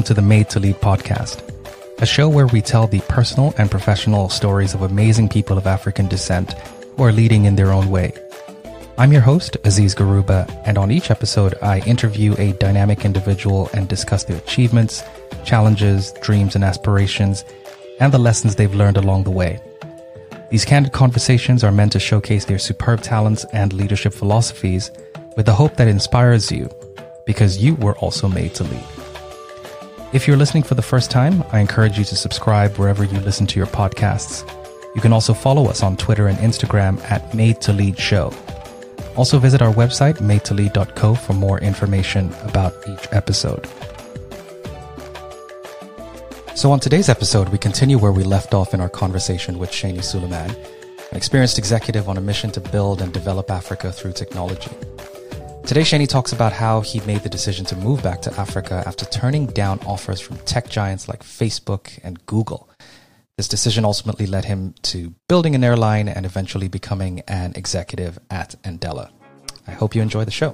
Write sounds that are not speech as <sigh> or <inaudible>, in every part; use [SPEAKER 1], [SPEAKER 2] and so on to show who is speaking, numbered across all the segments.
[SPEAKER 1] welcome to the Made to Lead podcast, a show where we tell the personal and professional stories of amazing people of African descent who are leading in their own way. I'm your host, Aziz Garuba, and on each episode, I interview a dynamic individual and discuss their achievements, challenges, dreams, and aspirations, and the lessons they've learned along the way. These candid conversations are meant to showcase their superb talents and leadership philosophies with the hope that inspires you because you were also made to lead. If you're listening for the first time, I encourage you to subscribe wherever you listen to your podcasts. You can also follow us on Twitter and Instagram at Made to Lead Show. Also visit our website, madetolead.co, for more information about each episode. So, on today's episode, we continue where we left off in our conversation with Seni Sulyman, an experienced executive on a mission to build and develop Africa through technology. Today, Seni talks about how he made the decision to move back to Africa after turning down offers from tech giants like Facebook and Google. This decision ultimately led him to building an airline and eventually becoming an executive at Andela. I hope you enjoy the show.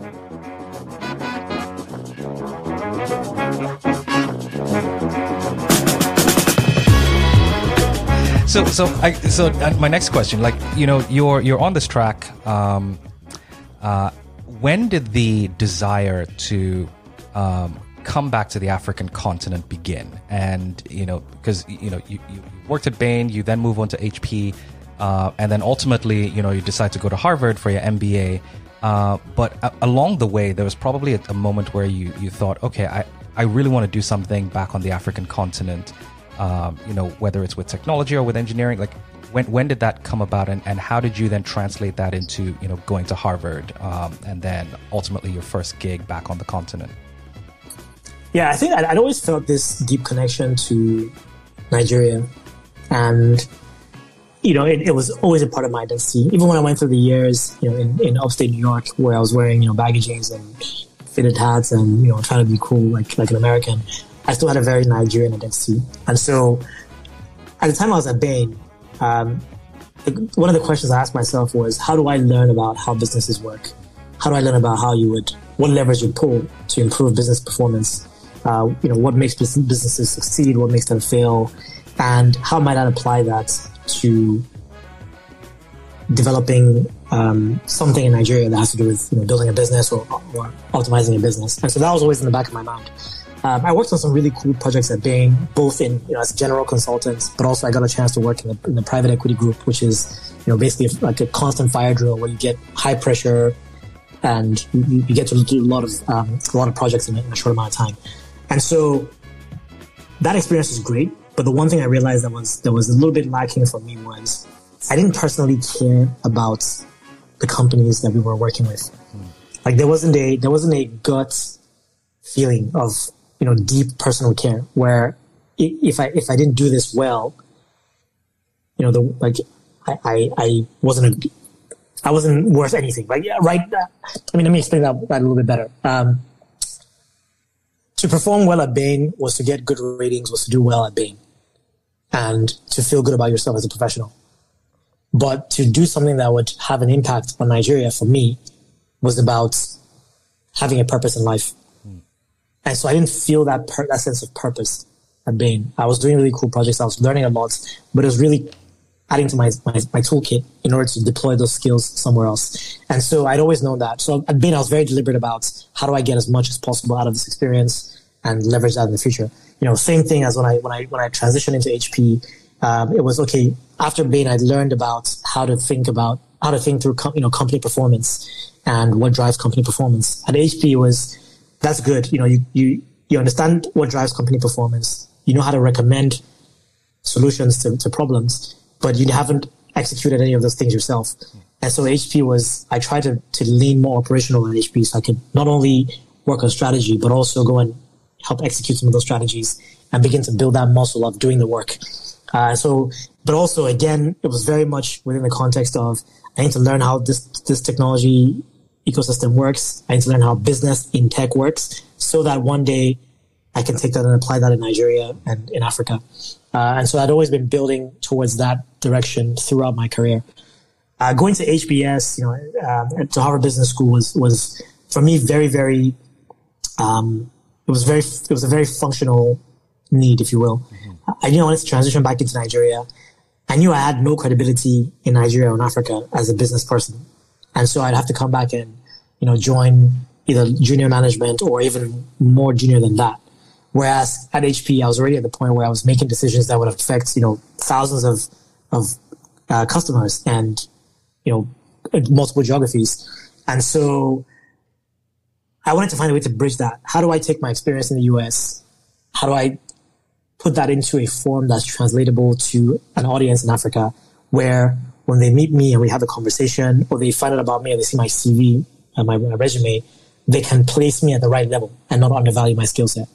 [SPEAKER 1] So, so, I, so uh, my next question, like you know, you're you're on this track. Um, uh, when did the desire to um, come back to the African continent begin? And you know, because you know, you, you worked at Bain, you then move on to HP, uh, and then ultimately, you know, you decide to go to Harvard for your MBA. Uh, but a- along the way, there was probably a, a, moment where you you thought, okay, I I really want to do something back on the African continent. Um, you know, whether it's with technology or with engineering, like when when did that come about, and, and how did you then translate that into you know going to Harvard, um, and then ultimately your first gig back on the continent?
[SPEAKER 2] Yeah, I think I'd, I'd always felt this deep connection to Nigeria, and you know, it, it, was always a part of my identity. Even when I went through the years, you know, in, in upstate New York, where I was wearing, you know, baggy jeans and fitted hats and, you know, trying to be cool like, like an American, I still had a very Nigerian identity. And so at the time I was at Bain, um, one of the questions I asked myself was, how do I learn about how businesses work? How do I learn about how you would, what levers you pull to improve business performance? Uh, you know, what makes businesses succeed? What makes them fail? And how might I apply that to developing um, something in Nigeria that has to do with you know, building a business or, or, optimizing a business? And so that was always in the back of my mind. Um, I worked on some really cool projects at Bain, both in you know as a general consultant, but also I got a chance to work in the, in the private equity group, which is you know basically like a constant fire drill where you get high pressure and you, you get to do a lot of um, a lot of projects in, in a short amount of time. And so that experience was great. But the one thing I realized that was that was a little bit lacking for me was I didn't personally care about the companies that we were working with. Like there wasn't a there wasn't a gut feeling of you know, deep personal care where if I, if I didn't do this well, you know, the, like, I, I, I wasn't a, I wasn't worth anything. Like, yeah, right. Uh, I mean, let me explain that, that a little bit better. Um, to perform well at Bain was to get good ratings, was to do well at Bain and to feel good about yourself as a professional. But to do something that would have an impact on Nigeria for me was about having a purpose in life and so I didn't feel that per- that sense of purpose at Bain. I was doing really cool projects. I was learning a lot, but it was really adding to my, my, my toolkit in order to deploy those skills somewhere else. And so I'd always known that. So at Bain, I was very deliberate about how do I get as much as possible out of this experience and leverage that in the future. You know, same thing as when I, when I, when I transitioned into HP, um, it was okay. After Bain, I learned about how to think about, how to think through, com- you know, company performance and what drives company performance. At HP, was, that's good. You know, you, you, you understand what drives company performance. You know how to recommend solutions to, to problems, but you haven't executed any of those things yourself. And so HP was, I tried to, to lean more operational at HP so I could not only work on strategy, but also go and help execute some of those strategies and begin to build that muscle of doing the work. Uh, so, but also again, it was very much within the context of I need to learn how this, this technology ecosystem works. I need to learn how business in tech works so that one day I can take that and apply that in Nigeria and in Africa. Uh, and so I'd always been building towards that direction throughout my career. Uh, going to HBS, you know, uh, to Harvard Business School was was for me very very um, it was very, it was a very functional need, if you will. Mm-hmm. I knew I wanted to transition back into Nigeria. I knew I had no credibility in Nigeria or in Africa as a business person. And so I'd have to come back and, you know, join either junior management or even more junior than that. Whereas at HP, I was already at the point where I was making decisions that would affect, you know, thousands of, of uh, customers and, you know, multiple geographies. And so I wanted to find a way to bridge that. How do I take my experience in the US? How do I put that into a form that's translatable to an audience in Africa where when they meet me and we have a conversation or they find out about me and they see my CV my, my resume, they can place me at the right level and not undervalue my skill set.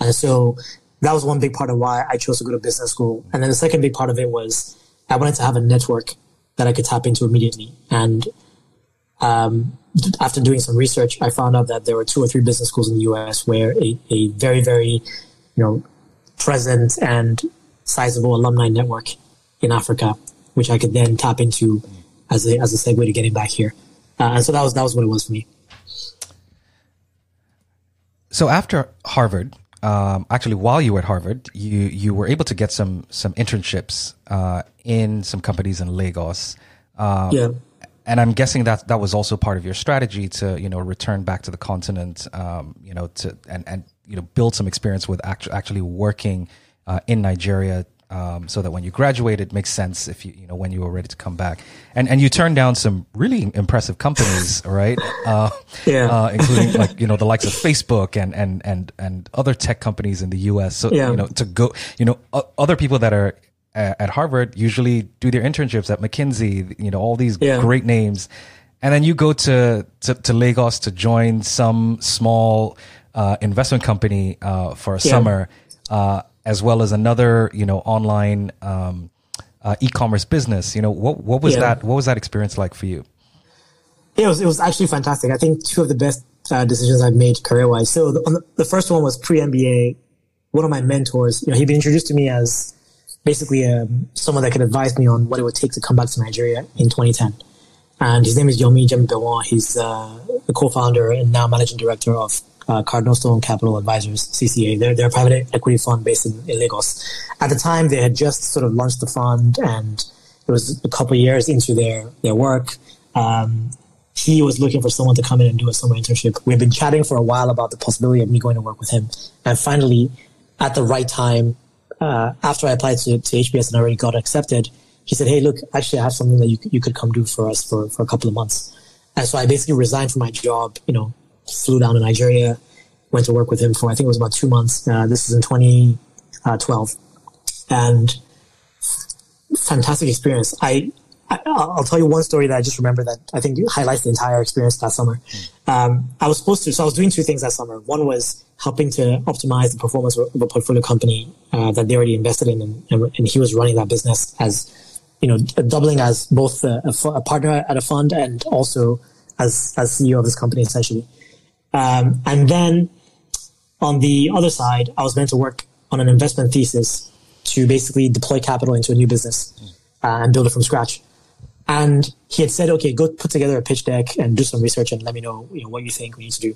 [SPEAKER 2] And so that was one big part of why I chose to go to business school. And then the second big part of it was I wanted to have a network that I could tap into immediately. And um, after doing some research, I found out that there were two or three business schools in the U.S. where a, a very, very, you know, present and sizable alumni network in Africa, which I could then tap into as a as a segue to getting back here. Uh, and so that was that was what it was for me.
[SPEAKER 1] So after Harvard, um, actually, while you were at Harvard, you you were able to get some some internships uh, in some companies in Lagos.
[SPEAKER 2] Um, yeah.
[SPEAKER 1] And I'm guessing that that was also part of your strategy to you know return back to the continent, um, you know, to and and you know build some experience with actually actually working uh, in Nigeria um, so that when you graduate, it makes sense if you you know when you were ready to come back. And and you turned down some really impressive companies, <laughs> right? Uh,
[SPEAKER 2] yeah,
[SPEAKER 1] uh, including like you know the likes of Facebook and and and and other tech companies in the U.S. So yeah. you know to go, you know, other people that are at Harvard usually do their internships at McKinsey. You know, all these yeah. great names, and then you go to to, to Lagos to join some small uh, investment company uh, for a yeah. summer. Uh, as well as another, you know, online um, uh, e-commerce business. You know, what what was yeah. that? What was that experience like for you?
[SPEAKER 2] It was it was actually fantastic. I think two of the best uh, decisions I've made career wise. So the, the, the, first one was pre MBA. One of my mentors, you know, he'd been introduced to me as basically um, someone that could advise me on what it would take to come back to Nigeria in 2010. And his name is Yomi Jemibewon. He's uh, the co-founder and now managing director of uh, Cardinal Stone Capital Advisors, CCA. They're, they're a private equity fund based in, in, Lagos. At the time, they had just sort of launched the fund and it was a couple years into their, their work. Um, he was looking for someone to come in and do a summer internship. We've been chatting for a while about the possibility of me going to work with him. And finally, at the right time, uh, after I applied to, to HBS and already got accepted, he said, Hey, look, actually, I have something that you, you could come do for us for, for a couple of months. And so I basically resigned from my job, you know, flew down to Nigeria, went to work with him for I think it was about two months. Uh, this is in 2012, and fantastic experience. I, I will tell you one story that I just remember that I think highlights the entire experience that summer. Um, I was supposed to, so I was doing two things that summer. One was helping to optimize the performance of a portfolio company uh, that they already invested in, and, and, he was running that business as you know doubling as both a, a partner at a fund and also as as CEO of this company essentially. Um, and then on the other side, I was meant to work on an investment thesis to basically deploy capital into a new business uh, and build it from scratch. And he had said, okay, go put together a pitch deck and do some research and let me know, you know, what you think we need to do.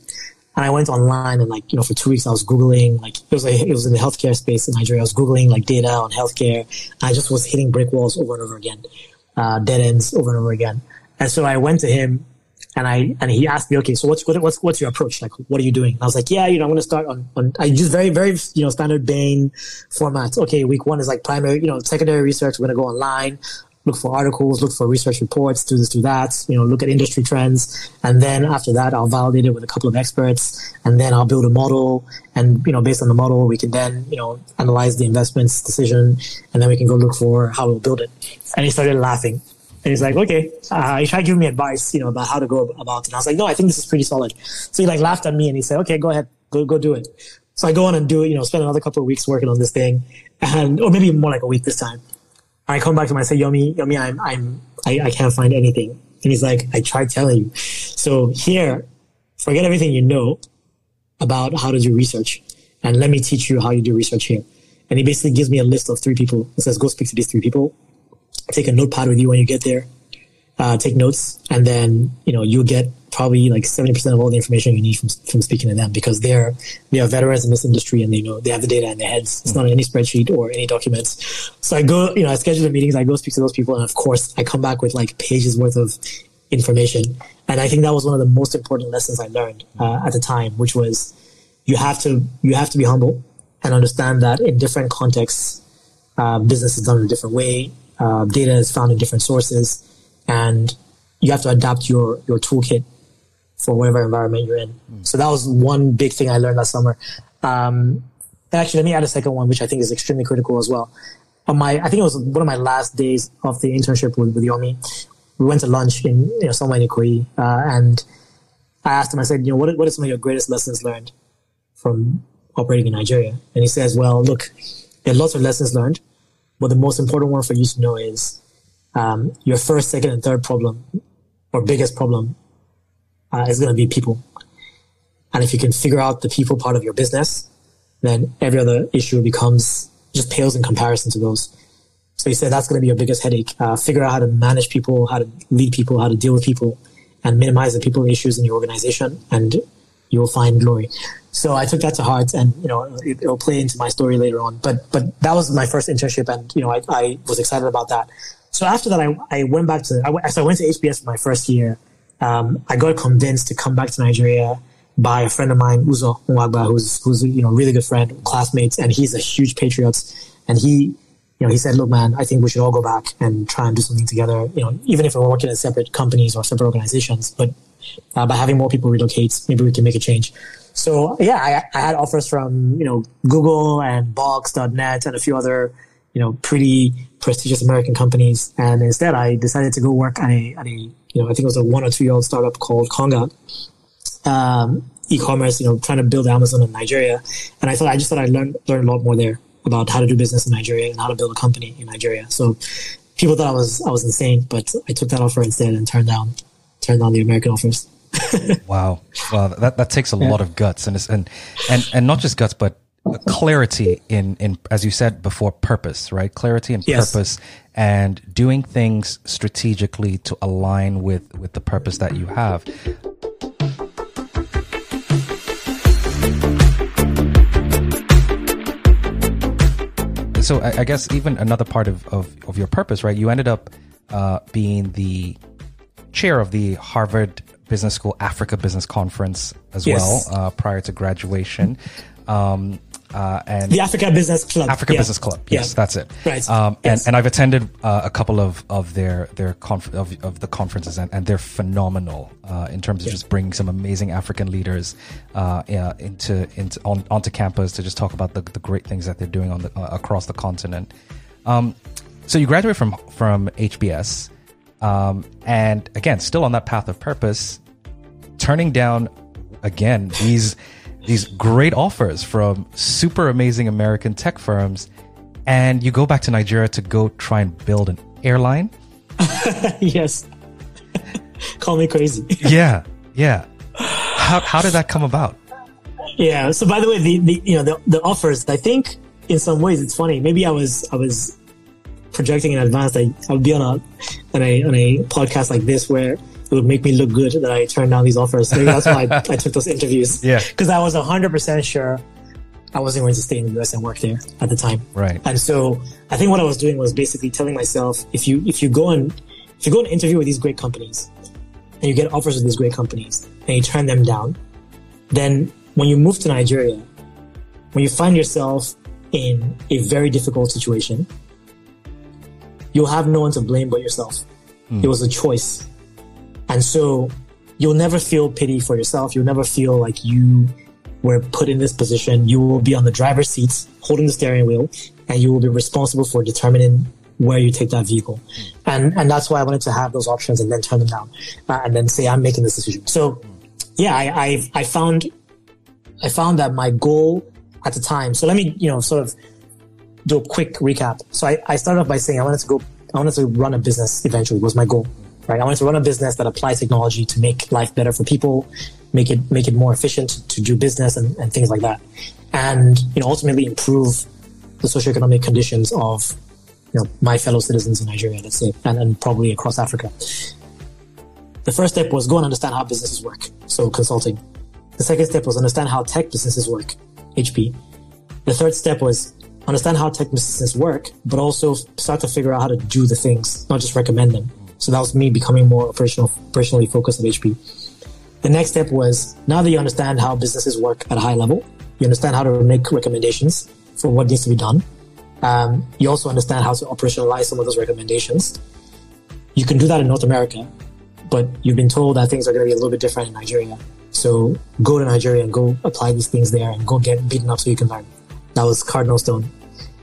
[SPEAKER 2] And I went online and like, you know, for two weeks I was Googling, like it was, it was in the healthcare space in Nigeria. I was Googling like data on healthcare. I just was hitting brick walls over and over again, uh, dead ends over and over again. And so I went to him and I and he asked me, okay, so what's what's what's your approach? Like, what are you doing? And I was like, yeah, you know, I'm going to start on, on I use very very you know standard Bain formats. Okay, week one is like primary, you know, secondary research. We're going to go online, look for articles, look for research reports, do this, do that. You know, look at industry trends, and then after that, I'll validate it with a couple of experts, and then I'll build a model, and you know, based on the model, we can then you know analyze the investments decision, and then we can go look for how we'll build it. And he started laughing. And he's like, okay, uh, he tried giving me advice, you know, about how to go about it. And I was like, no, I think this is pretty solid. So he like laughed at me and he said, okay, go ahead, go, go do it. So I go on and do it, you know, spend another couple of weeks working on this thing and, or maybe more like a week this time. I come back to him I say, Yomi, Yomi, I'm, I'm, I, I can't find anything. And he's like, I tried telling you. So here, forget everything you know about how to do research and let me teach you how you do research here. And he basically gives me a list of three people. He says, go speak to these three people take a notepad with you when you get there. uh, take notes, and then you know you'll get probably like seventy percent of all the information you need from from speaking to them because they're they are veterans in this industry and they know they have the data in their heads. It's not in any spreadsheet or any documents. So I go, you know, I schedule the meetings, I go speak to those people, and of course I come back with like pages worth of information. And I think that was one of the most important lessons I learned uh, at the time, which was you have to you have to be humble and understand that in different contexts, uh, business is done in a different way. Uh, data is found in different sources and you have to adapt your your toolkit for whatever environment you're in. Mm. So that was one big thing I learned last summer. Um, actually, let me add a second one, which I think is extremely critical as well. On my, I think it was one of my last days of the internship with, with Yomi. We went to lunch in you know somewhere in Ikoyi, uh, and I asked him. I said, you know, what what are some of your greatest lessons learned from operating in Nigeria? And he says, well, look, there are lots of lessons learned, but the most important one for you to know is um, your first, second, and third problem or biggest problem uh, is going to be people. And if you can figure out the people part of your business, then every other issue becomes just pales in comparison to those. So he said that's going to be your biggest headache. Uh, figure out how to manage people, how to lead people, how to deal with people, and minimize the people issues in your organization, and you will find glory. So I took that to heart, and you know it, will play into my story later on. But but that was my first internship, and you know I, I was excited about that. So after that, I, I went back to, I, so I went to HBS for my first year. Um, I got convinced to come back to Nigeria by a friend of mine, Uzo Nwagba, who's, who's, you know, really good friend, classmates, and he's a huge patriot. And he, you know, he said, look, man, I think we should all go back and try and do something together, you know, even if we're working in separate companies or separate organizations, but uh, by having more people relocate, maybe we can make a change. So yeah, I, I had offers from, you know, Google and Box.net and a few other, you know, pretty prestigious American companies. And instead, I decided to go work at a, at a you know, I think it was a one or two year old startup called Konga. Um, e-commerce, you know, trying to build Amazon in Nigeria. And I thought, I just thought I'd learn, learn a lot more there about how to do business in Nigeria and how to build a company in Nigeria. So people thought I was, I was insane, but I took that offer instead and turned down, turned on the American offers. <laughs>
[SPEAKER 1] wow. Well, that, that takes a yeah. lot of guts and, and, and, and not just guts, but clarity in in as you said before purpose right clarity and yes. purpose and doing things strategically to align with with the purpose that you have so I, I, guess even another part of, of, of your purpose right you ended up uh, being the chair of the harvard business school africa business conference as yes. well uh, prior to graduation um,
[SPEAKER 2] uh, and the Africa Business Club.
[SPEAKER 1] Africa yeah. Business Club. Yes, yeah. that's it.
[SPEAKER 2] Right.
[SPEAKER 1] Um, yes. and, and I've attended uh, a couple of, of their their conf- of, of the conferences, and, and they're phenomenal uh, in terms of just bringing some amazing African leaders uh, into into on, onto campus to just talk about the, the great things that they're doing on the uh, across the continent. Um, so you graduate from from HBS, um, and again, still on that path of purpose, turning down again these these great offers from super amazing American tech firms, and you go back to Nigeria to go try and build an airline. <laughs>
[SPEAKER 2] yes. Call me crazy. <laughs>
[SPEAKER 1] yeah, yeah. How, how did that come about?
[SPEAKER 2] Yeah. So by the way, the, the you know the, the offers, I think in some ways it's funny. Maybe I was I was projecting in advance. that I would be on a on a on a podcast like this where it would make me look good that I turned down these offers. Maybe that's why I, I took those interviews.
[SPEAKER 1] Yeah.
[SPEAKER 2] Because I was 100% sure I wasn't going to stay in the US and work there at the time.
[SPEAKER 1] Right.
[SPEAKER 2] And so I think what I was doing was basically telling myself, if you, if you go and, if you go and interview with these great companies and you get offers with these great companies and you turn them down, then when you move to Nigeria, when you find yourself in a very difficult situation, you'll have no one to blame but yourself. Mm. It was a choice and so you'll never feel pity for yourself. You'll never feel like you were put in this position. You will be on the driver's seat holding the steering wheel and you will be responsible for determining where you take that vehicle. And, and that's why I wanted to have those options and then turn them down uh, and then say, I'm making this decision. So yeah, I, I, I found, I found that my goal at the time. So let me, you know, sort of do a quick recap. So I, I started off by saying I wanted to go, I wanted to run a business eventually was my goal right? I wanted to run a business that applies technology to make life better for people, make it make it more efficient to do business and, and things like that, and you know ultimately improve the socioeconomic conditions of you know my fellow citizens in Nigeria, let's say, and, and probably across Africa. The first step was go and understand how businesses work. So consulting. The second step was understand how tech businesses work. HP. The third step was understand how tech businesses work, but also start to figure out how to do the things, not just recommend them. So that was me becoming more operational, operationally focused at HP. The next step was now that you understand how businesses work at a high level, you understand how to make recommendations for what needs to be done. Um, you also understand how to operationalize some of those recommendations. You can do that in North America, but you've been told that things are going to be a little bit different in Nigeria. So go to Nigeria and go apply these things there and go get beaten up so you can learn. That was Cardinal Stone.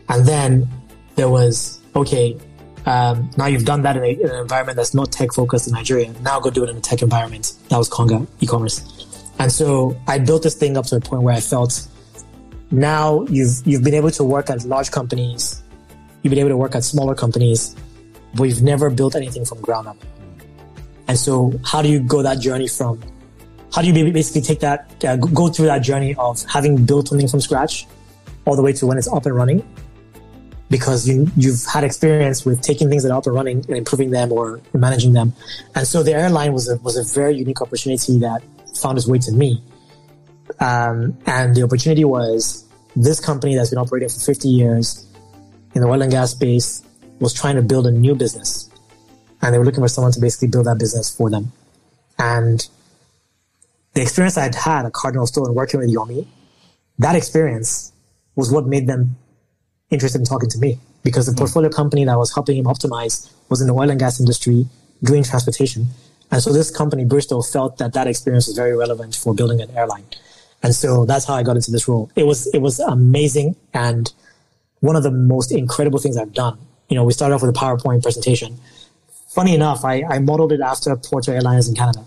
[SPEAKER 2] And then there was, okay, um, now you've done that in, a, in, an environment that's not tech focused in Nigeria. Now go do it in a tech environment. That was Konga e-commerce. And so I built this thing up to a point where I felt now you've, you've been able to work at large companies. You've been able to work at smaller companies, but you've never built anything from ground up. And so how do you go that journey from, how do you basically take that, uh, go through that journey of having built something from scratch all the way to when it's up and running because you, you've had experience with taking things that are up and running and improving them or managing them. And so the airline was a, was a very unique opportunity that found its way to me. Um, and the opportunity was this company that's been operating for 50 years in the oil and gas space was trying to build a new business. And they were looking for someone to basically build that business for them. And the experience I had had at Cardinal Stone working with Yomi, that experience was what made them interested in talking to me because the hmm. portfolio company that was helping him optimize was in the oil and gas industry doing transportation. And so this company, Bristow, felt that that experience was very relevant for building an airline. And so that's how I got into this role. It was, it was amazing and one of the most incredible things I've done. You know, we started off with a PowerPoint presentation. Funny enough, I, I modeled it after Porter Airlines in Canada.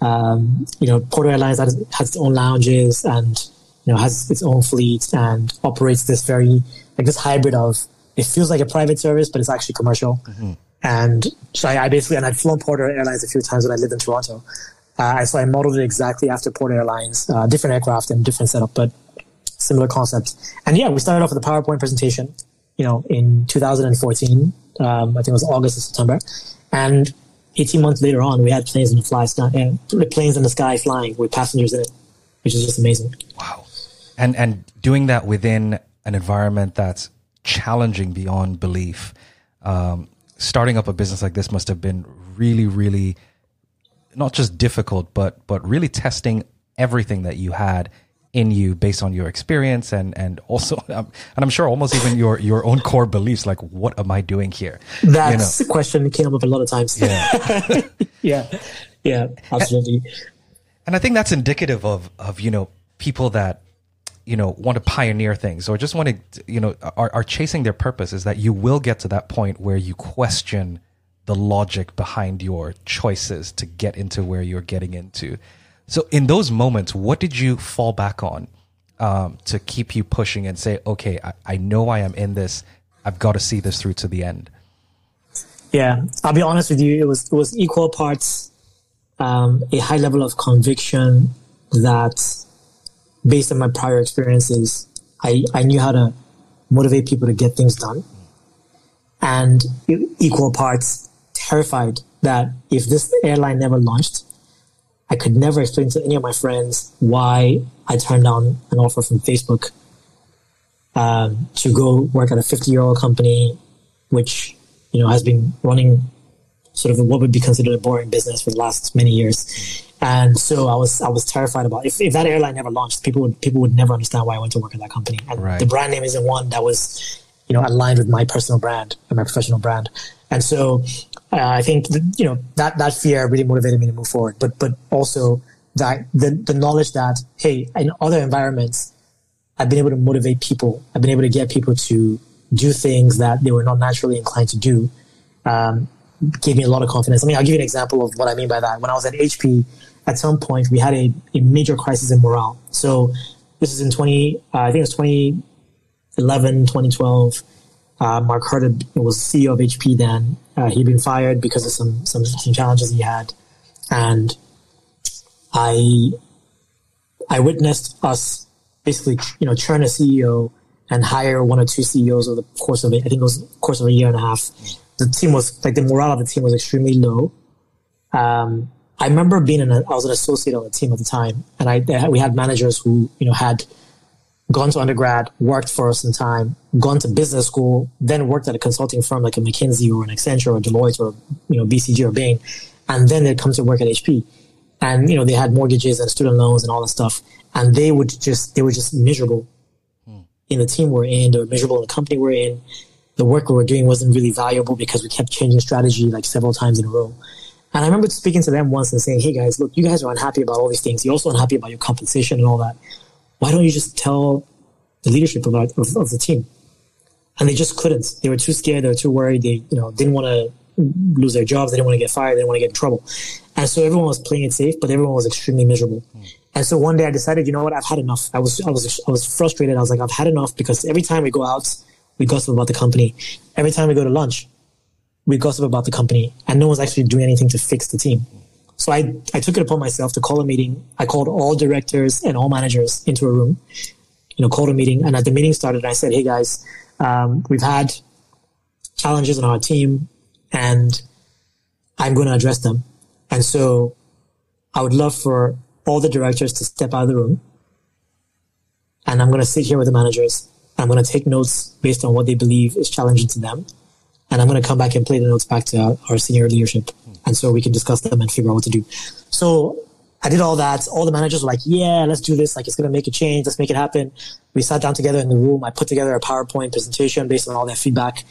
[SPEAKER 2] Um, you know, Porter Airlines has, has its own lounges and, you know, has its own fleet and operates this very like this hybrid of it feels like a private service, but it's actually commercial. Mm-hmm. And so I, I, basically, and I'd flown Porter Airlines a few times when I lived in Toronto. Uh, so I modeled it exactly after Porter Airlines, uh, different aircraft and different setup, but similar concept. And yeah, we started off with a PowerPoint presentation, you know, in 2014. Um, I think it was August or September. And 18 months later on, we had planes in the fly sky, uh, planes in the sky flying with passengers in it, which is just amazing.
[SPEAKER 1] Wow. And, and doing that within an environment that's challenging beyond belief. Um, starting up a business like this must have been really, really not just difficult, but but really testing everything that you had in you based on your experience and and also <laughs> um, and I'm sure almost even your your own core beliefs like what am I doing here
[SPEAKER 2] that's you know? the question came up a lot of times yeah <laughs> yeah yeah absolutely
[SPEAKER 1] and, and I think that's indicative of of you know people that you know want to pioneer things or just want to you know are, are chasing their purpose is that you will get to that point where you question the logic behind your choices to get into where you're getting into. So in those moments what did you fall back on um, to keep you pushing and say okay I, I know i am in this. I've got to see this through to the end.
[SPEAKER 2] Yeah i'll be honest with you. It was it was equal parts um, a high level of conviction that based on my prior experiences, I, I knew how to motivate people to get things done. And equal parts terrified that if this airline never launched, I could never explain to any of my friends why I turned down an offer from Facebook um, to go work at a 50 year old company, which, you know, has been running sort of what would be considered a boring business for the last many years. And so I was I was terrified about if, if that airline never launched, people would people would never understand why I went to work at that company. And right. the brand name isn't one that was, you know, aligned with my personal brand and my professional brand. And so uh, I think you know that that fear really motivated me to move forward. But but also that the the knowledge that hey, in other environments, I've been able to motivate people. I've been able to get people to do things that they were not naturally inclined to do. Um, gave me a lot of confidence. I mean, I'll give you an example of what I mean by that. When I was at HP, at some point we had a, a major crisis in morale. So this is in 20, uh, I think it was 2011, 2012. Uh, Mark Hurd was CEO of HP then. Uh, he'd been fired because of some, some, some challenges he had. And I, I witnessed us basically, you know, churn a CEO and hire one or two CEOs over the course of it. I think it was course of a year and a half. The team was like the morale of the team was extremely low. Um, I remember being in a, I was an associate on the team at the time, and I we had managers who you know had gone to undergrad, worked for us in time, gone to business school, then worked at a consulting firm like a McKinsey or an Accenture or Deloitte or you know BCG or Bain, and then they'd come to work at HP, and you know they had mortgages and student loans and all that stuff, and they would just they were just miserable hmm. in the team we're in, they were miserable in the company we're in. The work we were doing wasn't really valuable because we kept changing strategy like several times in a row. And I remember speaking to them once and saying, "Hey guys, look, you guys are unhappy about all these things. You're also unhappy about your compensation and all that why don't you just tell the leadership about of, of the team? And they just couldn't. They were too scared. They were too worried. They, you know, didn't want to lose their jobs. They didn't want to get fired. They didn't want to get in trouble. And so everyone was playing it safe, but everyone was extremely miserable. Mm. And so one day I decided, you know what? I've had enough. I was, I was, I was frustrated. I was like, I've had enough because every time we go out, we gossip about the company. Every time we go to lunch, we gossip about the company and no one's actually doing anything to fix the team. So I, I took it upon myself to call a meeting. I called all directors and all managers into a room, you know, called a meeting. And at the meeting started, I said, Hey guys, um, we've had challenges in our team and I'm going to address them. And so I would love for all the directors to step out of the room. And I'm going to sit here with the managers. I'm going to take notes based on what they believe is challenging to them. And I'm going to come back and play the notes back to our, our senior leadership and so we can discuss them and figure out what to do. So I did all that. All the managers were like, "Yeah, let's do this. Like, it's gonna make a change. Let's make it happen." We sat down together in the room. I put together a PowerPoint presentation based on all that feedback,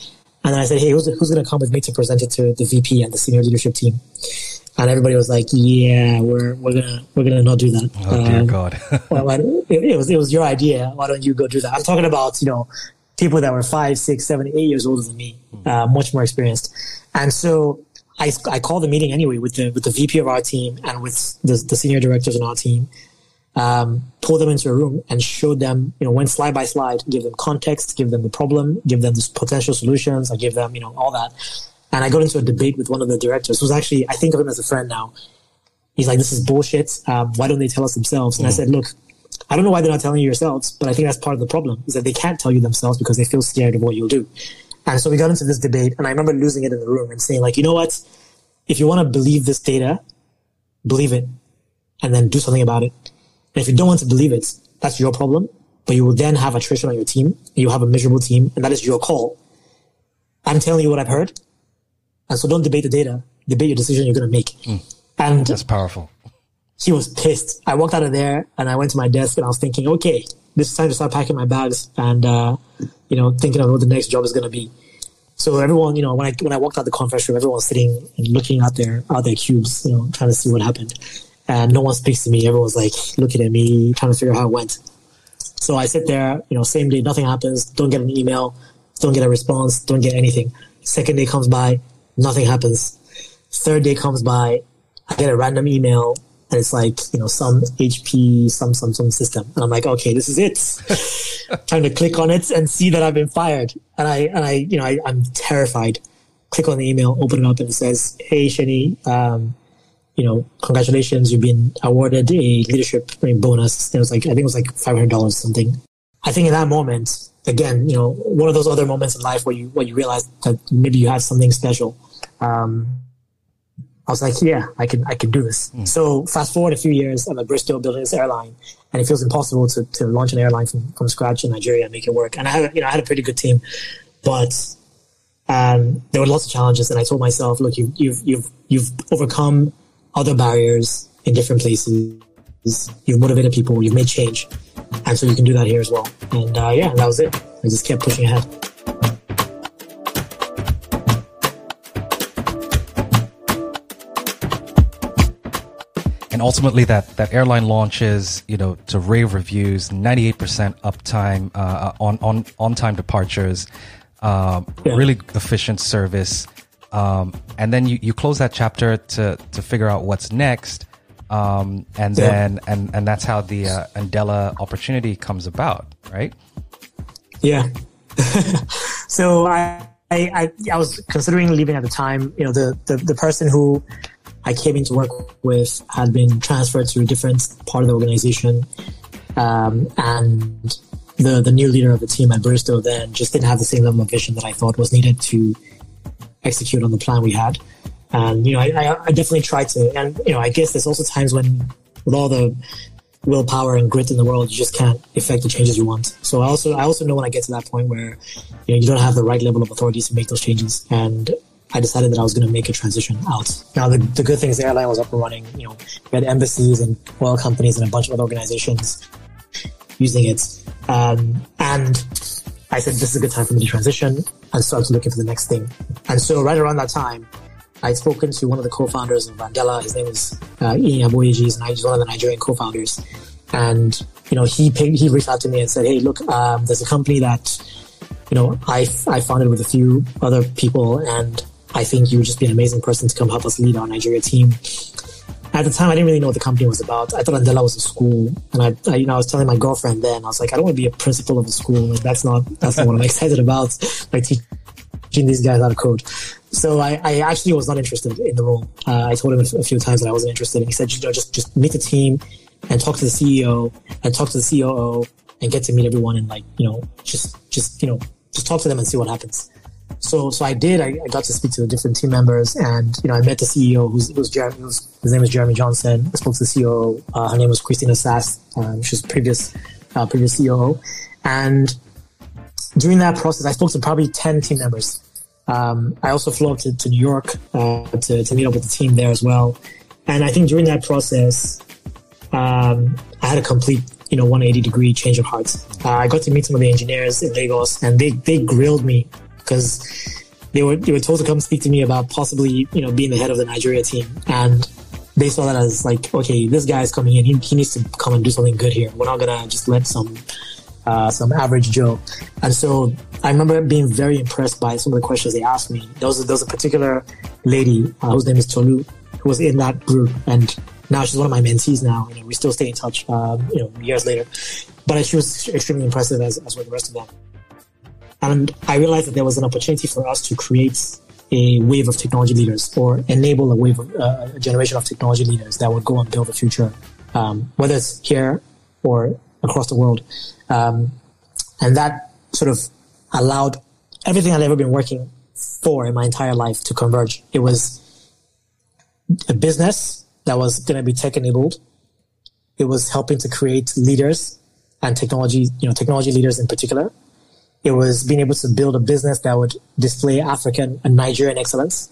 [SPEAKER 2] and then I said, "Hey, who's who's gonna come with me to present it to the VP and the senior leadership team?" And everybody was like, "Yeah, we're we're gonna we're gonna not do that."
[SPEAKER 1] Oh dear um, God! <laughs>
[SPEAKER 2] well, it, it was it was your idea. Why don't you go do that? I'm talking about you know people that were five, six, seven, eight years older than me, uh, much more experienced, and so I, I called the meeting anyway with the with the VP of our team and with the, the senior directors on our team. Um, pulled them into a room and showed them, you know, went slide by slide, give them context, give them the problem, give them the potential solutions. I give them, you know, all that. And I got into a debate with one of the directors who's actually, I think of him as a friend now. He's like, this is bullshit. Um, why don't they tell us themselves? And. I said, look, I don't know why they're not telling you yourselves, but I think that's part of the problem is that they can't tell you themselves because they feel scared of what you'll do. And so we got into this debate, and I remember losing it in the room and saying, like, you know what? If you want to believe this data, believe it, and then do something about it. And if you don't want to believe it, that's your problem. But you will then have attrition on your team. You'll have a miserable team, and that is your call. I'm telling you what I've heard, and so don't debate the data. Debate your decision you're going to make. Mm, and
[SPEAKER 1] that's powerful.
[SPEAKER 2] He was pissed. I walked out of there, and I went to my desk, and I was thinking, okay, this is time to start packing my bags and uh, you know thinking of what the next job is going to be. So everyone, you know, when I when I walked out the conference room, everyone's sitting and looking out their out their cubes, you know, trying to see what happened, and no one speaks to me. Everyone's like looking at me, trying to figure out how it went. So I sit there, you know, same day, nothing happens. Don't get an email, don't get a response, don't get anything. Second day comes by, nothing happens. Third day comes by, I get a random email and it's like you know some HP, some some some system, and I'm like, okay, this is it. <laughs> Time to click on it and see that I've been fired, and I and I you know I, am terrified. Click on the email, open it up, and it says, "Hey, Seni, um, you know, congratulations, you've been awarded a leadership bonus." And it was like I think it was like five hundred dollars something. I think in that moment, again, you know, one of those other moments in life where you where you realize that maybe you had something special. Um, I was like, yeah, I can, I can do this. Mm. So fast forward a few years, I'm at Bristow building this airline, and it feels impossible to, to launch an airline from, from scratch in Nigeria and make it work. And I had, you know, I had a pretty good team, but um, there were lots of challenges. And I told myself, look, you, you've, you've, you've overcome other barriers in different places. You've motivated people. You've made change, and so you can do that here as well. And uh, yeah, that was it. I just kept pushing ahead.
[SPEAKER 1] Ultimately that that airline launches you know to rave reviews 98% uptime uh, uh, on on on time departures yeah. really efficient service um, and then you, you close that chapter to to figure out what's next um, and yeah. then and and that's how the uh, Andela opportunity comes about right
[SPEAKER 2] yeah <laughs> so I, I I was considering leaving at the time you know the the, the person who I came into work with had been transferred to a different part of the organization. Um, and the, the new leader of the team at Bristow then just didn't have the same level of vision that I thought was needed to execute on the plan we had. And, you know, I, I definitely tried to, and, you know, I guess there's also times when with all the willpower and grit in the world, you just can't effect the changes you want. So I also, I also know when I get to that point where, you know, you don't have the right level of authority to make those changes. And I decided that I was going to make a transition out. Now, the, the good thing is the airline was up and running. You know, we had embassies and oil companies and a bunch of other organizations using it. Um, and I said, this is a good time for me to transition and start looking for the next thing. And so right around that time, I'd spoken to one of the co-founders of Andela. His name is uh, Ian Aboyeji. He's one of the Nigerian co-founders. And, you know, he he reached out to me and said, hey, look, um, there's a company that, you know, I, I founded with a few other people and I think you would just be an amazing person to come help us lead our Nigeria team. At the time, I didn't really know what the company was about. I thought Andela was a school, and I, I, you know, I was telling my girlfriend then, I was like, I don't want to be a principal of a school. Like, that's not, that's not what I'm <laughs> excited about. Like teaching these guys how to code. So I, I actually was not interested in the role. Uh, I told him a, few times that I wasn't interested, and he said, you know, just just meet the team and talk to the CEO and talk to the COO and get to meet everyone and like, you know, just just you know, just talk to them and see what happens. So, so I did. I, I, got to speak to the different team members, and you know, I met the CEO, who's, who's Jeremy. Who's, his name is Jeremy Johnson. I spoke to the CEO. Uh, her name was Christina Sass. Um, she's previous uh, previous CEO, and during that process, I spoke to probably ten team members. Um, I also flew up to, to New York uh, to, to meet up with the team there as well. And I think during that process, um, I had a complete, you know, 180 degree change of heart. Uh, I got to meet some of the engineers in Lagos, and they they grilled me because they were they were told to come speak to me about possibly you know being the head of the Nigeria team, and they saw that as like okay, this guy is coming in, he, he needs to come and do something good here. We're not gonna just let some uh, some average Joe. And so I remember being very impressed by some of the questions they asked me. There was there was a particular lady uh, whose name is Tolu who was in that group, and now she's one of my mentees. Now you know, we still stay in touch, um, you know, years later. But she was extremely impressive as, as were the rest of them. And I realized that there was an opportunity for us to create a wave of technology leaders or enable a wave of uh, a generation of technology leaders that would go and build the future, um, whether it's here or across the world. Um, and that sort of allowed everything I'd ever been working for in my entire life to converge. It was a business that was going to be tech enabled. It was helping to create leaders and technology, you know, technology leaders in particular. It was being able to build a business that would display African and Nigerian excellence.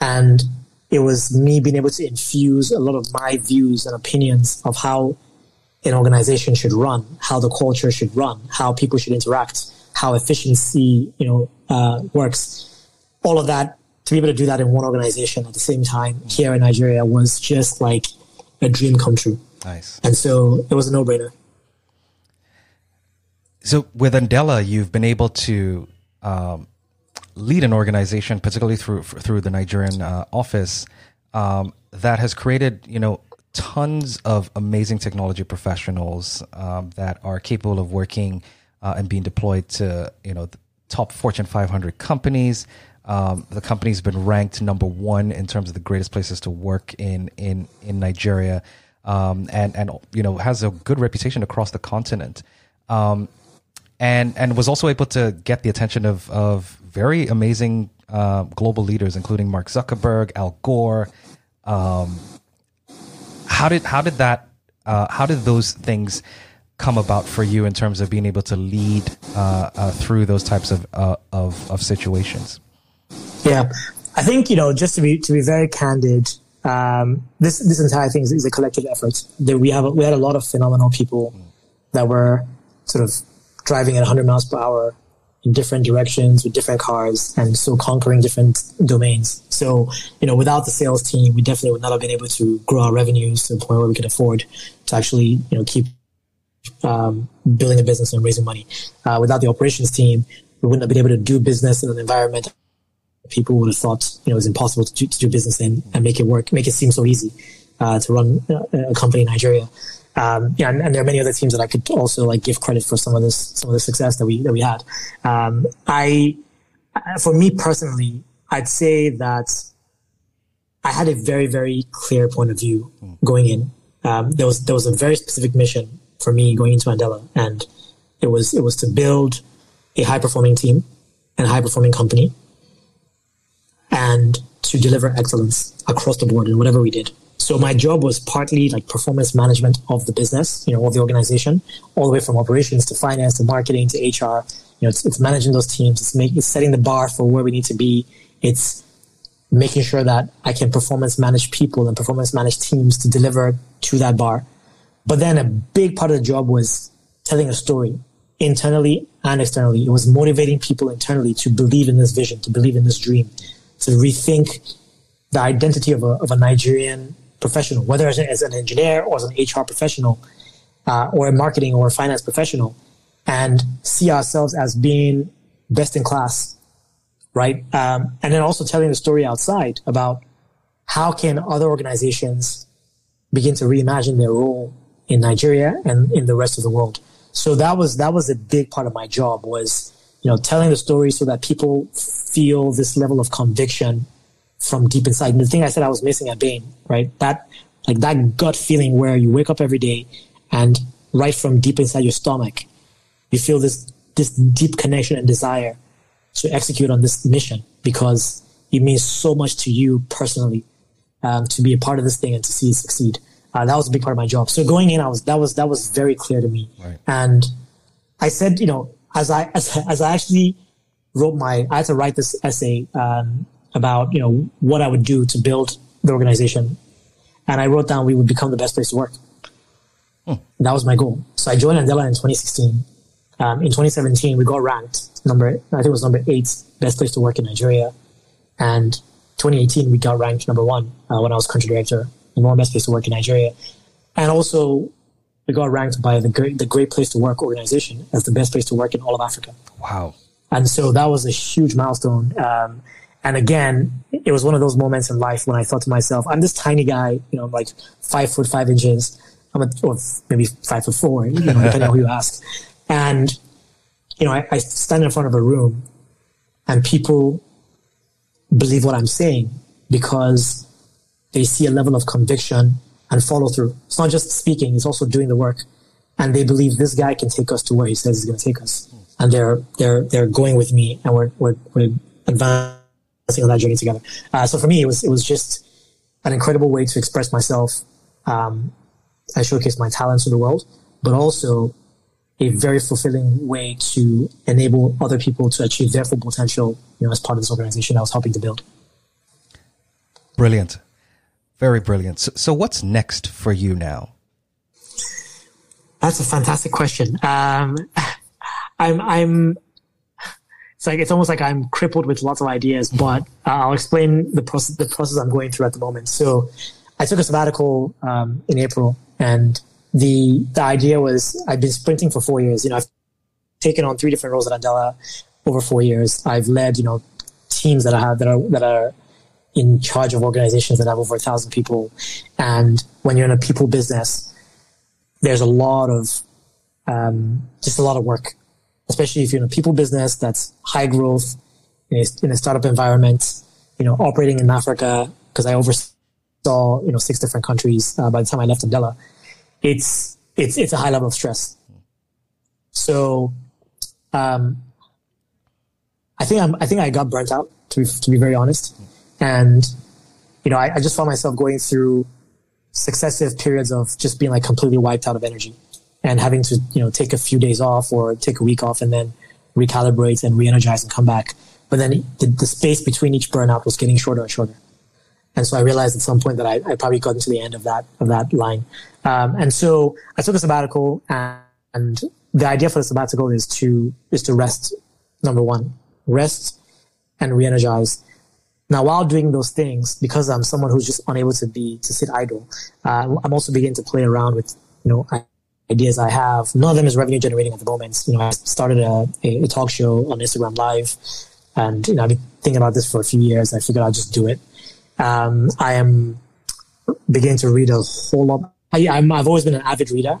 [SPEAKER 2] And it was me being able to infuse a lot of my views and opinions of how an organization should run, how the culture should run, how people should interact, how efficiency, you know, uh, works. All of that to be able to do that in one organization at the same time here in Nigeria was just like a dream come true.
[SPEAKER 1] Nice.
[SPEAKER 2] And so it was a no brainer.
[SPEAKER 1] So with Andela, you've been able to um, lead an organization, particularly through through the Nigerian uh, office, um, that has created you know tons of amazing technology professionals um, that are capable of working uh, and being deployed to you know top Fortune 500 companies. Um, the company's been ranked number one in terms of the greatest places to work in in in Nigeria, um, and and you know has a good reputation across the continent. Um, and and was also able to get the attention of of very amazing uh, global leaders, including Mark Zuckerberg, Al Gore. Um, how did how did that uh, how did those things come about for you in terms of being able to lead uh, uh through those types of, uh, of of situations?
[SPEAKER 2] Yeah, I think you know just to be to be very candid. Um, this this entire thing is, is a collective effort. That we have we had a lot of phenomenal people that were sort of driving at 100 miles per hour in different directions with different cars and so conquering different domains. So, you know, without the sales team, we definitely would not have been able to grow our revenues to the point where we could afford to actually, you know, keep um, building a business and raising money. Uh, without the operations team, we wouldn't have been able to do business in an environment people would have thought, you know, it was impossible to do, to do business in and make it work, make it seem so easy uh, to run a company in Nigeria. Um, yeah, and, and, there are many other teams that I could also like give credit for some of this, some of the success that we that we had. Um, I, for me personally, I'd say that I had a very very clear point of view going in. Um, there was there was a very specific mission for me going into Andela, and it was it was to build a high performing team and a high performing company, and to deliver excellence across the board in whatever we did. So my job was partly like performance management of the business, you know, of the organization, all the way from operations to finance to marketing to HR. You know, it's, it's managing those teams. It's, it's setting the bar for where we need to be. It's making sure that I can performance manage people and performance manage teams to deliver to that bar. But then a big part of the job was telling a story internally and externally. It was motivating people internally to believe in this vision, to believe in this dream, to rethink the identity of a, of a Nigerian professional, whether as, as an engineer or as an HR professional, uh, or a marketing or a finance professional, and see ourselves as being best in class, right? Um, and then also telling the story outside about how can other organizations begin to reimagine their role in Nigeria and in the rest of the world. So that was that was a big part of my job was you know telling the story so that people feel this level of conviction from deep inside. And the thing I said I was missing at Bain, right? That like that gut feeling where you wake up every day and right from deep inside your stomach, you feel this this deep connection and desire to execute on this mission because it means so much to you personally um, to be a part of this thing and to see it succeed. Uh, that was a big part of my job. So going in, I was that was that was very clear to me. Right. And I said, you know, as I as, as I actually wrote my, I had to write this essay um, about you know what I would do to build the organization, and I wrote down we would become the best place to work. Hmm. That was my goal. So I joined Andela in 2016. Um, in 2017, we got ranked number, I think it was number eight best place to work in Nigeria, and 2018 we got ranked number one uh, when I was country director, number one best place to work in Nigeria, and also we got ranked by the great, the Great Place to Work organization as the best place to work in all of Africa.
[SPEAKER 1] Wow!
[SPEAKER 2] And so that was a huge milestone. Um, and again, it was one of those moments in life when I thought to myself, I'm this tiny guy, you know, like five foot five inches. I'm a, or maybe five foot four, you know, depending on who you ask. And, you know, I, I stand in front of a room and people believe what I'm saying because they see a level of conviction and follow through. It's not just speaking, it's also doing the work. And they believe this guy can take us to where he says he's going to take us. And they're, they're, they're going with me and we're, we're, we're advancing on that journey together. Uh, so for me, it was it was just an incredible way to express myself. Um, I showcase my talents to the world, but also a very fulfilling way to enable other people to achieve their full potential. You know, as part of this organization I was helping to build.
[SPEAKER 1] Brilliant, very brilliant. So, so what's next for you now?
[SPEAKER 2] That's a fantastic question. Um, <laughs> I'm I'm it's like it's almost like I'm crippled with lots of ideas, but uh, I'll explain the process the process I'm going through at the moment. So, I took a sabbatical um, in April, and the the idea was I've been sprinting for four years. You know, I've taken on three different roles at Andela over four years. I've led you know teams that I have that are that are in charge of organizations that have over a thousand people, and when you're in a people business, there's a lot of um, just a lot of work especially if you're in a people business that's high growth in a, in a startup environment, you know, operating in Africa, because I oversaw, you know, six different countries uh, by the time I left Andela. It's, it's, it's a high level of stress. So, um, I think I'm, I think I got burnt out to be, to be very honest. And, you know, I, I just found myself going through successive periods of just being like completely wiped out of energy and having to you know take a few days off or take a week off and then recalibrate and re-energize and come back. But then the, the space between each burnout was getting shorter and shorter. And so I realized at some point that I, I probably got to the end of that of that line. Um, and so I took a sabbatical, and, and the idea for the sabbatical is to is to rest. Number one, rest and re-energize. Now, while doing those things, because I'm someone who's just unable to be to sit idle, uh, I'm also beginning to play around with you know ideas I have. None of them is revenue generating at the moment. You know, I started a, a, a, talk show on Instagram Live, and you know, I've been thinking about this for a few years. I figured I'll just do it. Um, I am beginning to read a whole lot. I, I'm, I've always been an avid reader,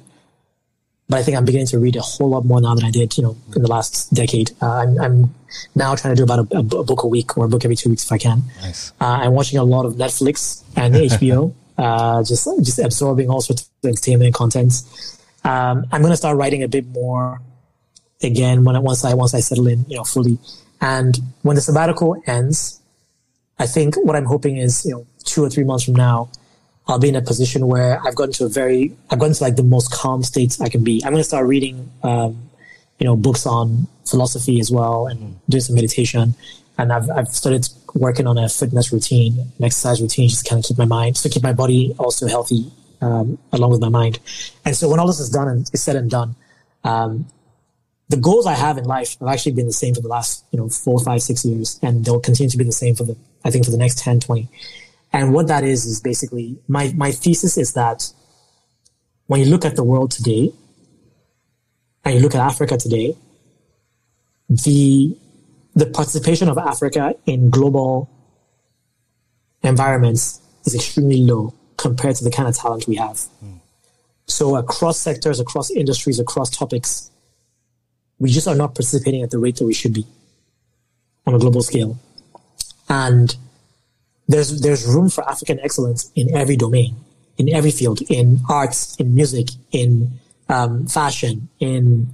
[SPEAKER 2] but I think I'm beginning to read a whole lot more now than I did, you know, in the last decade. Uh, I'm, I'm, now trying to do about a, a, book a week or a book every two weeks if I can. Nice. Uh, I'm watching a lot of Netflix and <laughs> HBO, uh, just just absorbing all sorts of entertainment content. Um, I'm going to start writing a bit more again when once I once I settle in, you know, fully. And when the sabbatical ends, I think what I'm hoping is, you know, two or three months from now, I'll be in a position where I've gotten to a very, I've gotten to like the most calm state I can be. I'm going to start reading, um, you know, books on philosophy as well and doing some meditation. And I've, I've started working on a fitness routine, an exercise routine, just kind of keep my mind, to keep my body also healthy, um, along with my mind. And so when all this is done and is said and done, um, the goals I have in life have actually been the same for the last, you know, four, five, six years. And they'll continue to be the same for the, I think for the next 10, 20. And what that is, is basically my, my thesis is that when you look at the world today and you look at Africa today, the, the participation of Africa in global environments is extremely low compared to the kind of talent we have. Mm. So across sectors, across industries, across topics, we just are not participating at the rate that we should be on a global scale. And there's there's room for African excellence in every domain, in every field, in arts, in music, in um, fashion, in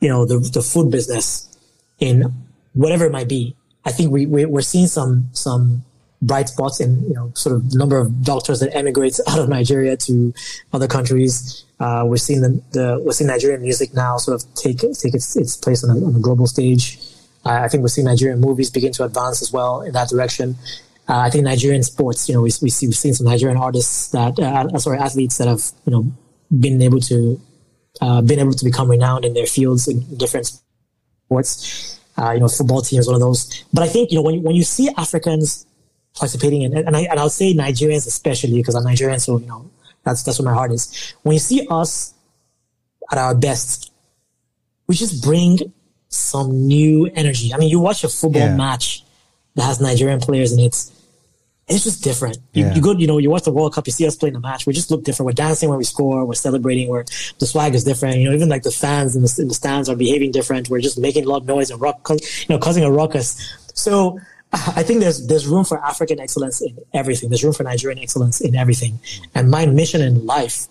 [SPEAKER 2] you know the the food business, in whatever it might be. I think we, we we're seeing some some bright spots in you know sort of number of doctors that emigrate <laughs> out of Nigeria to other countries. Uh, we're seeing the, the we're seeing Nigerian music now sort of take take its, its place on a, on a global stage. Uh, I think we're seeing Nigerian movies begin to advance as well in that direction. Uh, I think Nigerian sports, you know, we, we see, we've seen some Nigerian artists that, uh, sorry, athletes that have, you know, been able to, uh, been able to become renowned in their fields in different sports. Uh, you know, football team is one of those. But I think, you know, when, when you see Africans participating in, and I, and I'll say Nigerians especially because I'm Nigerian, so, you know, that's, that's where my heart is. When you see us at our best, we just bring some new energy. I mean, you watch a football yeah. match that has Nigerian players in it it's just different. You, yeah. you go, you know, you watch the World Cup, you see us playing the match. We just look different. We're dancing when we score. We're celebrating. Where the swag is different. You know, even like the fans in the, in the stands are behaving different. We're just making a lot of noise and rock, you know, causing a ruckus. So I think there's there's room for African excellence in everything. There's room for Nigerian excellence in everything. And my mission in life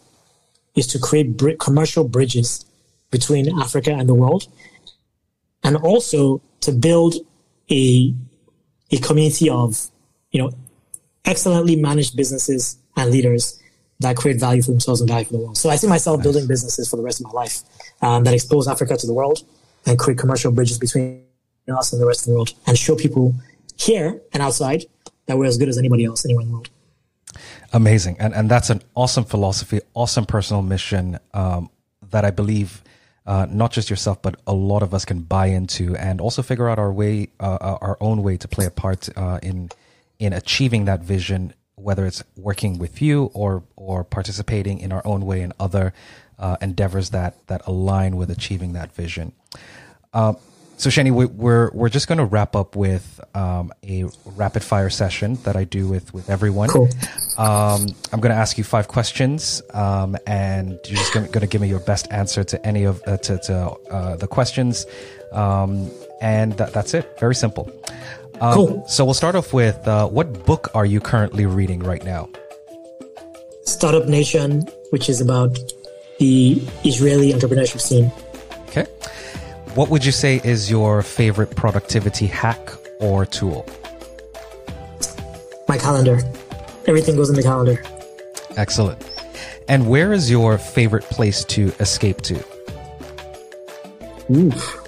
[SPEAKER 2] is to create br- commercial bridges between Africa and the world, and also to build a a community of you know excellently managed businesses and leaders that create value for themselves and value for the world. So I see myself nice. building businesses for the rest of my life um, that expose Africa to the world and create commercial bridges between us and the rest of the world and show people here and outside that we're as good as anybody else anywhere in the world.
[SPEAKER 1] Amazing. And, and that's an awesome philosophy, awesome personal mission um, that I believe uh, not just yourself, but a lot of us can buy into and also figure out our way, uh, uh our own way to play a part uh, in in achieving that vision, whether it's working with you or or participating in our own way in other uh, endeavors that that align with achieving that vision. So Seni, we, we're we're just going to wrap up with um, a rapid fire session that I do with with everyone.
[SPEAKER 2] Cool.
[SPEAKER 1] Um, I'm going to ask you five questions, um, and you're just going to give me your best answer to any of uh, to, to uh, the questions, um, and that, that's it. Very simple. Um, cool. So we'll start off with uh, what book are you currently reading right now?
[SPEAKER 2] Startup Nation, which is about the Israeli entrepreneurship scene.
[SPEAKER 1] Okay. What would you say is your favorite productivity hack or tool?
[SPEAKER 2] My calendar. Everything goes in the calendar.
[SPEAKER 1] Excellent. And where is your favorite place to escape to?
[SPEAKER 2] Oof.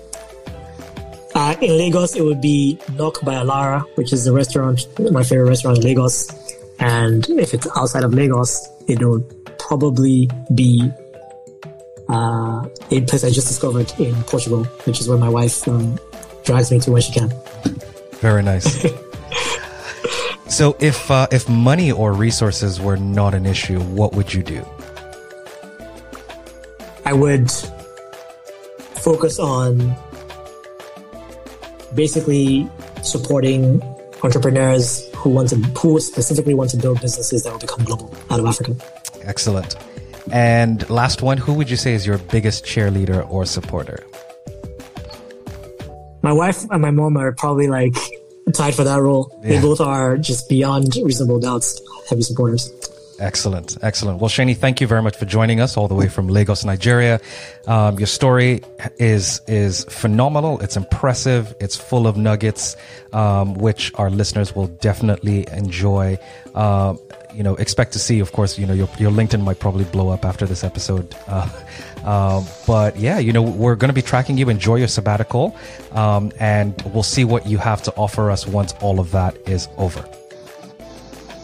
[SPEAKER 2] Uh, in Lagos, it would be Nok by Alara, which is the restaurant, my favorite restaurant in Lagos. And if it's outside of Lagos, it would probably be uh, a place I just discovered in Portugal, which is where my wife um, drives me to when she can.
[SPEAKER 1] Very nice. <laughs> so, if uh, if money or resources were not an issue, what would you do?
[SPEAKER 2] I would focus on basically supporting entrepreneurs who want to who specifically want to build businesses that will become global out of Africa.
[SPEAKER 1] Excellent. And last one, who would you say is your biggest cheerleader or supporter?
[SPEAKER 2] My wife and my mom are probably like tied for that role. Yeah. They both are just beyond reasonable doubts heavy supporters.
[SPEAKER 1] Excellent, excellent. Well, Seni, thank you very much for joining us all the way from Lagos, Nigeria. Um, your story is is phenomenal. It's impressive. It's full of nuggets, um, which our listeners will definitely enjoy. Uh, you know, expect to see. Of course, you know your your LinkedIn might probably blow up after this episode. <laughs> Uh, um, but yeah, you know, we're going to be tracking you. Enjoy your sabbatical, um, and we'll see what you have to offer us once all of that is over.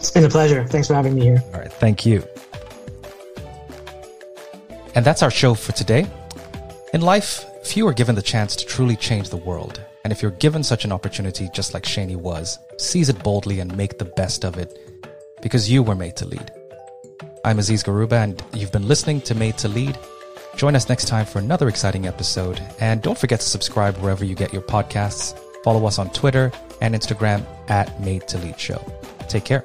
[SPEAKER 2] It's been a pleasure. Thanks for having me here.
[SPEAKER 1] All right. Thank you. And that's our show for today. In life, few are given the chance to truly change the world. And if you're given such an opportunity, just like Seni was, seize it boldly and make the best of it because you were made to lead. I'm Aziz Garuba, and you've been listening to Made to Lead. Join us next time for another exciting episode. And don't forget to subscribe wherever you get your podcasts. Follow us on Twitter and Instagram at Made to Lead Show. Take care.